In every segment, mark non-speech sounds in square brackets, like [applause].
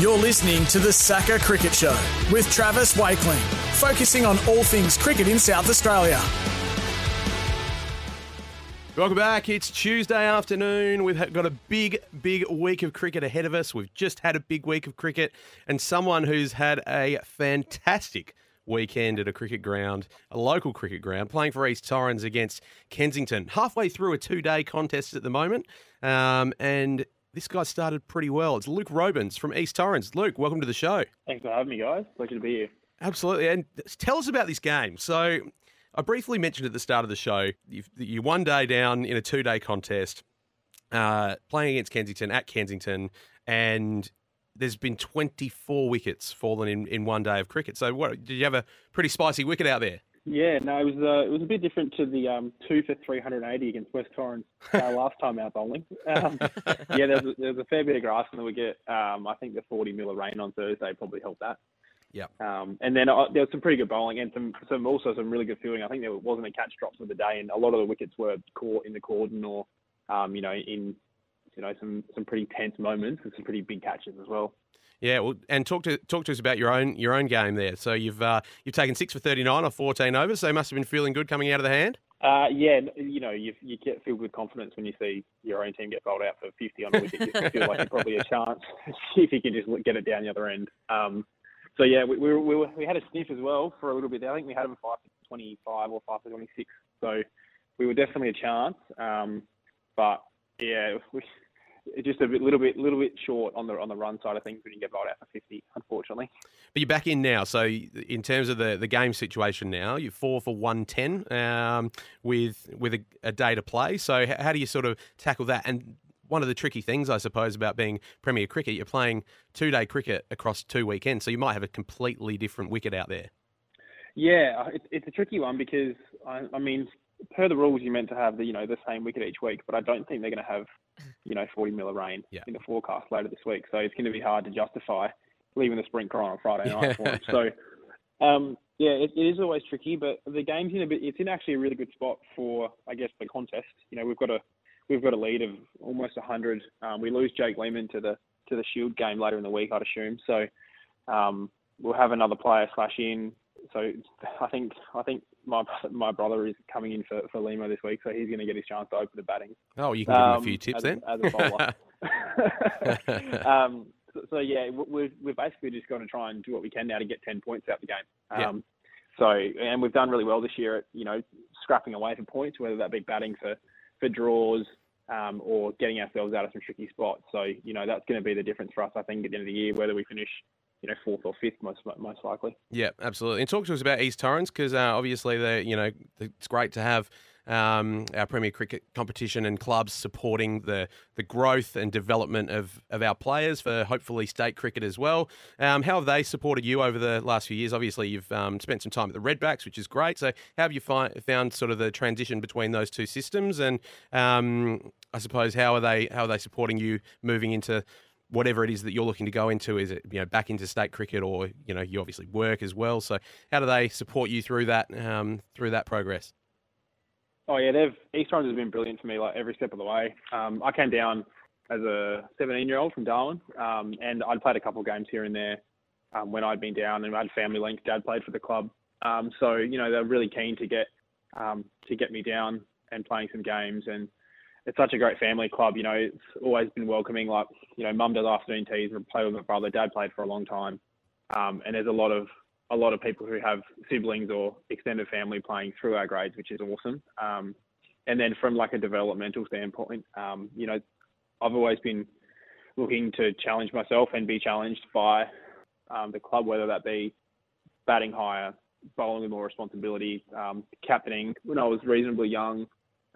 You're listening to the SACA Cricket Show with Travis Wakeling, focusing on all things cricket in South Australia. Welcome back. It's Tuesday afternoon. We've got a big, big week of cricket ahead of us. We've just had a big week of cricket, and someone who's had a fantastic weekend at a cricket ground, a local cricket ground, playing for East Torrens against Kensington. Halfway through a two day contest at the moment, um, and this guy started pretty well. It's Luke Robins from East Torrens. Luke, welcome to the show. Thanks for having me, guys. Pleasure to be here. Absolutely. And tell us about this game. So, I briefly mentioned at the start of the show, you one day down in a two day contest, uh, playing against Kensington at Kensington, and there's been 24 wickets fallen in, in one day of cricket. So, what did you have a pretty spicy wicket out there? Yeah, no, it was uh, it was a bit different to the um, two for 380 against West Torrens uh, [laughs] last time out bowling. Um, yeah, there's a, there's a fair bit of grass in we get. Um, I think the 40 mil of rain on Thursday probably helped that. Yeah. Um, and then uh, there was some pretty good bowling and some, some also some really good fielding. I think there wasn't a catch drops of the day, and a lot of the wickets were caught in the cordon or, um, you know, in you know some some pretty tense moments and some pretty big catches as well. Yeah, well, and talk to talk to us about your own your own game there. So you've uh, you've taken six for thirty nine or fourteen overs. So you must have been feeling good coming out of the hand. Uh, yeah, you know, you, you get filled with confidence when you see your own team get bowled out for 50 on a wicket. You feel like you're probably a chance [laughs] if you can just get it down the other end. Um, so yeah, we, we, we, we had a sniff as well for a little bit. I think we had them five for 25 or five for 26. So we were definitely a chance. Um, but yeah, we, just a bit, little bit, little bit short on the on the run side of things when you get bowled out for 50, unfortunately. But you're back in now. So in terms of the, the game situation now, you're four for 110 um, with with a, a day to play. So how do you sort of tackle that? And one of the tricky things, I suppose, about being Premier Cricket, you're playing two day cricket across two weekends, so you might have a completely different wicket out there. Yeah, it's, it's a tricky one because I, I mean, per the rules, you're meant to have the you know the same wicket each week, but I don't think they're going to have you know 40 mil of rain yeah. in the forecast later this week, so it's going to be hard to justify leaving the sprinkler on on Friday night for. So. Um, yeah, it, it is always tricky, but the game's in a bit. It's in actually a really good spot for, I guess, the contest. You know, we've got a we've got a lead of almost 100. Um, we lose Jake Lehmann to the to the Shield game later in the week, I'd assume. So um, we'll have another player slash in. So I think I think my my brother is coming in for, for Lehmann this week, so he's going to get his chance to open the batting. Oh, you can give him a few um, tips as, then. As a bowler. [laughs] [laughs] um, so, so, yeah, we're we're basically just going to try and do what we can now to get 10 points out of the game. Um, So and we've done really well this year at you know scrapping away for points, whether that be batting for for draws, um, or getting ourselves out of some tricky spots. So, you know, that's going to be the difference for us, I think, at the end of the year, whether we finish, you know, fourth or fifth, most most likely. Yeah, absolutely. And talk to us about East Torrens because uh, obviously, the you know, it's great to have um, our Premier Cricket competition and clubs supporting the the growth and development of, of our players for hopefully state cricket as well. Um, how have they supported you over the last few years? Obviously, you've um, spent some time at the Redbacks, which is great. So, how have you find, found sort of the transition between those two systems? And um, I suppose how are they how are they supporting you moving into whatever it is that you're looking to go into? Is it you know back into state cricket, or you know you obviously work as well? So, how do they support you through that um, through that progress? Oh yeah, they've East Torrens has been brilliant for me, like every step of the way. Um, I came down as a 17 year old from Darwin, um, and I'd played a couple of games here and there um, when I'd been down, and I had family links. Dad played for the club, um, so you know they're really keen to get um, to get me down and playing some games. And it's such a great family club. You know, it's always been welcoming. Like you know, mum does afternoon teas and play with my brother. Dad played for a long time, um, and there's a lot of a lot of people who have siblings or extended family playing through our grades, which is awesome. Um, and then from like a developmental standpoint, um, you know, I've always been looking to challenge myself and be challenged by um, the club, whether that be batting higher, bowling with more responsibility, um, captaining. When I was reasonably young,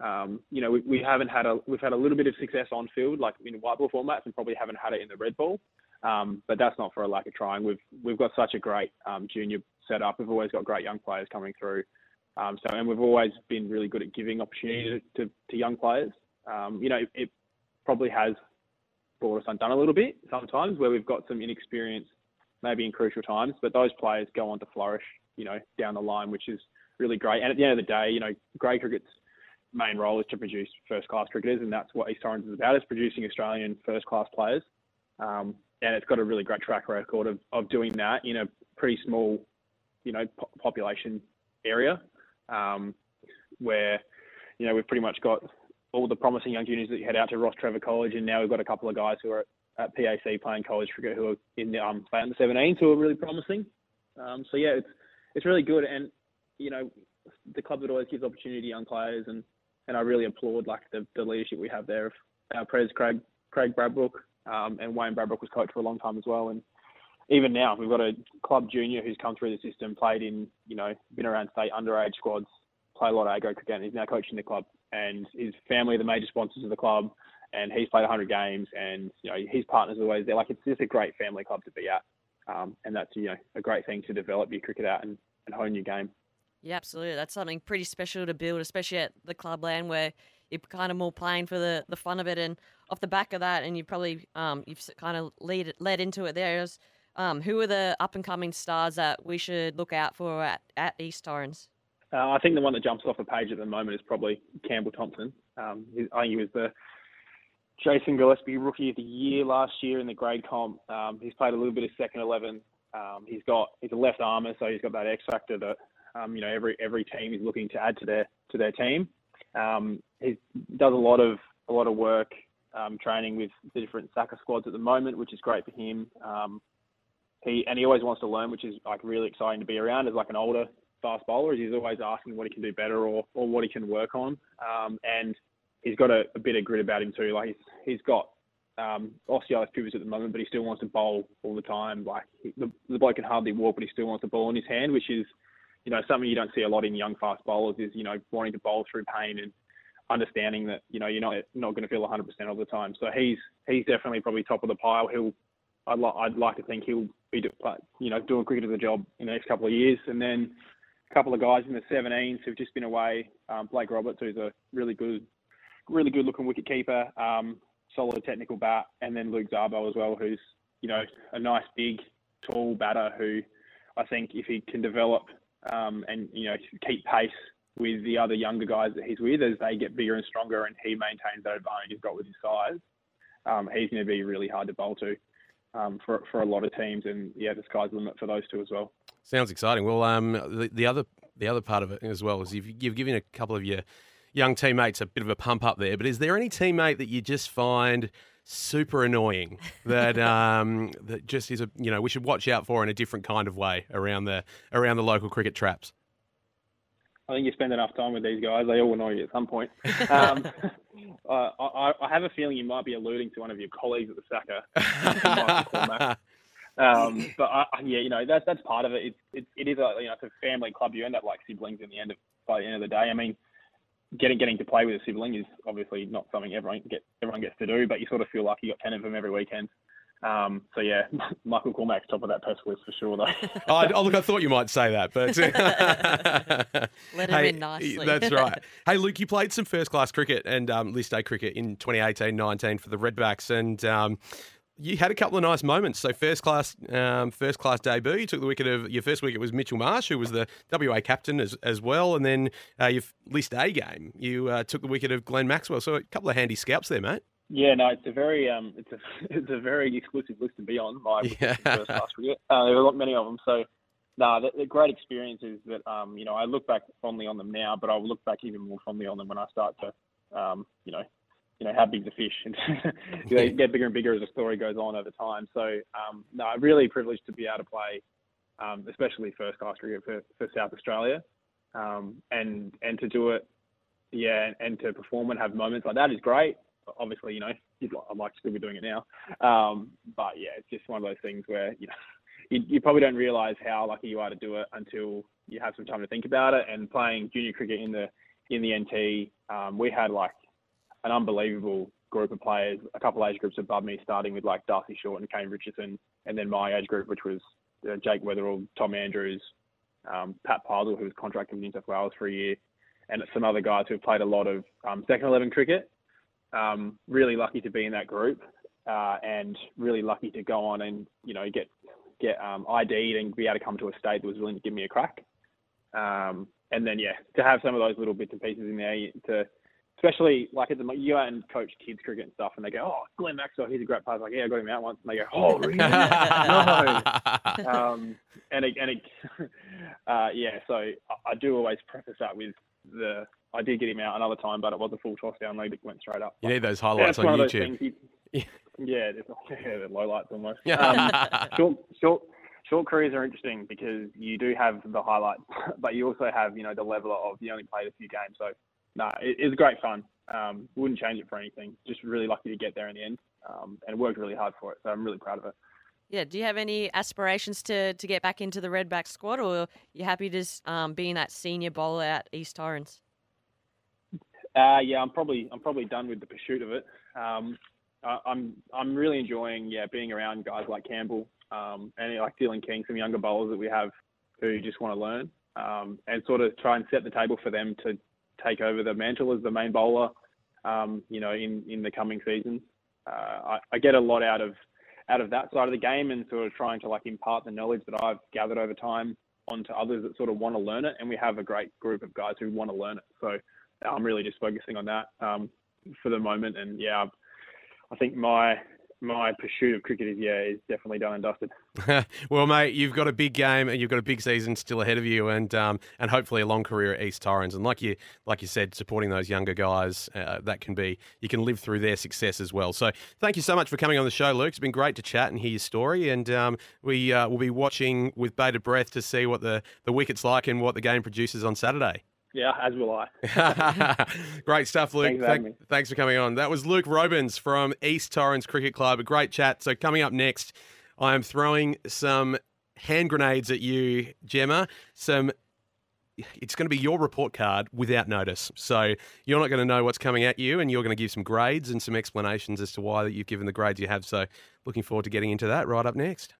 um, you know, we, we haven't had a we've had a little bit of success on field, like in white ball formats, and probably haven't had it in the red ball. Um, but that's not for a lack of trying. We've we've got such a great um, junior setup. We've always got great young players coming through. Um, so and we've always been really good at giving opportunity to, to, to young players. Um, you know, it, it, probably has brought us undone a little bit sometimes where we've got some inexperience maybe in crucial times, but those players go on to flourish, you know, down the line, which is really great. And at the end of the day, you know, grade cricket's main role is to produce first class cricketers, and that's what East Torrens is about: is producing Australian first class players. Um, and it's got a really great track record of, of doing that in a pretty small, you know, po- population area, um, where, you know, we've pretty much got all the promising young juniors that head out to Rostrevor College, and now we've got a couple of guys who are at PAC playing college cricket who are in the um, the 17s who are really promising. Um, so yeah, it's it's really good, and you know, the club that always gives opportunity to young players, and and I really applaud like the, the leadership we have there. Our pres Craig Craig Bradbrook, um, and Wayne Bradbrook was coach for a long time as well, and even now we've got a club junior who's come through the system, played in you know been around state underage squads, played a lot of agro cricket, and he's now coaching the club, and his family are the major sponsors of the club, and he's played 100 games, and you know his partners are always there. Like it's just a great family club to be at, um, and that's you know a great thing to develop your cricket out and, and hone your game. Yeah, absolutely. That's something pretty special to build, especially at the clubland where you're kind of more playing for the, the fun of it. And off the back of that, and you probably um, you've kind of lead led into it there. Is, um, who are the up and coming stars that we should look out for at, at East Torrens? Uh, I think the one that jumps off the page at the moment is probably Campbell Thompson. Um, I think he was the Jason Gillespie Rookie of the Year last year in the grade comp. Um, he's played a little bit of second eleven. Um, he's got he's a left armer, so he's got that X factor that um, you know, every every team is looking to add to their to their team. Um, he does a lot of a lot of work um, training with the different SACA squads at the moment, which is great for him. Um, he and he always wants to learn, which is like really exciting to be around as like an older fast bowler. He's always asking what he can do better or or what he can work on. Um, and he's got a, a, bit of grit about him too. Like he's he's got um, osteitis pubis at the moment, but he still wants to bowl all the time. Like he, the, the bloke can hardly walk, but he still wants to ball in his hand, which is you know, something you don't see a lot in young fast bowlers is, you know, wanting to bowl through pain and understanding that, you know, you're not not going to feel 100% all the time. So he's he's definitely probably top of the pile. He'll I'd, li- I'd like to think he'll be, you know, doing cricket as a job in the next couple of years. And then a couple of guys in the 17s who've just been away. Um, Blake Roberts, who's a really good, really good looking wicket keeper, um, solid technical bat, and then Luke Zabo as well, who's you know a nice big, tall batter who I think if he can develop um, and you know keep pace with the other younger guys that he's with as they get bigger and stronger, and he maintains that advantage he's got with his size. Um, he's going to be really hard to bowl to um, for for a lot of teams, and yeah, the sky's the limit for those two as well. Sounds exciting. Well, um, the, the other the other part of it as well is you've, you've given a couple of your young teammates a bit of a pump up there, but is there any teammate that you just find super annoying that um, that just is a you know we should watch out for in a different kind of way around the around the local cricket traps. I think you spend enough time with these guys; they all annoy you at some point. Um, [laughs] uh, I, I, have a feeling you might be alluding to one of your colleagues at the SACA. [laughs] um, but I, yeah, you know that's that's part of it. It's it, it is a you know it's a family club. You end up like siblings in the end of by the end of the day. I mean, getting getting to play with a sibling is obviously not something everyone get everyone gets to do, but you sort of feel like you got ten of them every weekend. Um, so yeah, [laughs] Michael Cormack's top of that pest list for sure, though. [laughs] oh, oh, look, I thought you might say that, but [laughs] let him hey, in nicely. that's right. Hey, Luke, you played some first class cricket and um, list A cricket in 2018-19 for the Redbacks, and um, you had a couple of nice moments. So first class, um, first class debut. You took the wicket of your first wicket was Mitchell Marsh, who was the WA captain as, as well, and then uh, your list A game, you uh, took the wicket of Glenn Maxwell. So a couple of handy scalps there, mate. Yeah, no, it's a very um, it's a [laughs] it's a very exclusive list to be on. My yeah. first class cricket. Uh, there are not many of them, so. No, nah, the, the, great experiences that um, you know I look back fondly on them now, but I'll look back even more fondly on them when I start to um, you know you know how big the fish [laughs] and they get bigger and bigger as the story goes on over time. So um, no, really privileged to be able to play, um, especially first class cricket for, for South Australia, um, and and to do it, yeah, and, and, to perform and have moments like that is great. Obviously, you know, I'd like to still be doing it now, um, but yeah, it's just one of those things where you know. [laughs] You, you probably don't realise how lucky you are to do it until you have some time to think about it. And playing junior cricket in the in the NT, um, we had like an unbelievable group of players, a couple age groups above me, starting with like Darcy Short and Kane Richardson, and then my age group, which was uh, Jake Weatherald, Tom Andrews, um, Pat Pardle, who was contracted with New South Wales for a year, and some other guys who have played a lot of um, second 11 cricket. Um, really lucky to be in that group, uh, and really lucky to go on and you know get get um, ID'd and be able to come to a state that was willing to give me a crack. Um, and then yeah, to have some of those little bits and pieces in there to especially like at the you go out and coach kids cricket and stuff, and they go, "Oh, Glenn Maxwell, he's a great player." Like, yeah, I got him out once, and they go, "Oh, [laughs] really?" no. Um, and it, and it, [laughs] uh, yeah, so I, I do always preface that with the I did get him out another time, but it was a full toss down lead that went straight up. You need those highlights it's on one of those YouTube. you- [laughs] yeah, there's, yeah, the lowlights almost. Yeah. Um, short, short, short careers are interesting because you do have the highlights, but you also have, you know, the level of you only played a few games. So, no, it, it's great fun. Um, wouldn't change it for anything. Just really lucky to get there in the end, um, and worked really hard for it. So I'm really proud of it. Yeah. Do you have any aspirations to, to get back into the Redback squad, or are you happy just um, being that senior bowler at East Torrens? Uh, yeah, I'm probably I'm probably done with the pursuit of it. Um, I, I'm I'm really enjoying yeah being around guys like Campbell um, and like Dylan King, some younger bowlers that we have who just want to learn um, and sort of try and set the table for them to take over the mantle as the main bowler. Um, you know, in in the coming seasons, uh, I, I get a lot out of out of that side of the game and sort of trying to like impart the knowledge that I've gathered over time onto others that sort of want to learn it. And we have a great group of guys who want to learn it. So I'm really just focusing on that um, for the moment. And yeah, I think my my pursuit of cricket is yeah is definitely done and dusted. [laughs] well, mate, you've got a big game and you've got a big season still ahead of you, and um, and hopefully a long career at East Torrens. And like you like you said, supporting those younger guys, uh, that can be you can live through their success as well. So thank you so much for coming on the show, Luke. It's been great to chat and hear your story, and um, we uh, will be watching with bated breath to see what the the wicket's like and what the game produces on Saturday. Yeah, as will I. [laughs] Great stuff, Luke. Thanks for having thanks for coming on. That was Luke Robins from East Torrens Cricket Club. A great chat. So, coming up next, I am throwing some hand grenades at you, Gemma. Some. It's going to be your report card without notice. So you're not going to know what's coming at you, and you're going to give some grades and some explanations as to why that you've given the grades you have. So looking forward to getting into that right up next.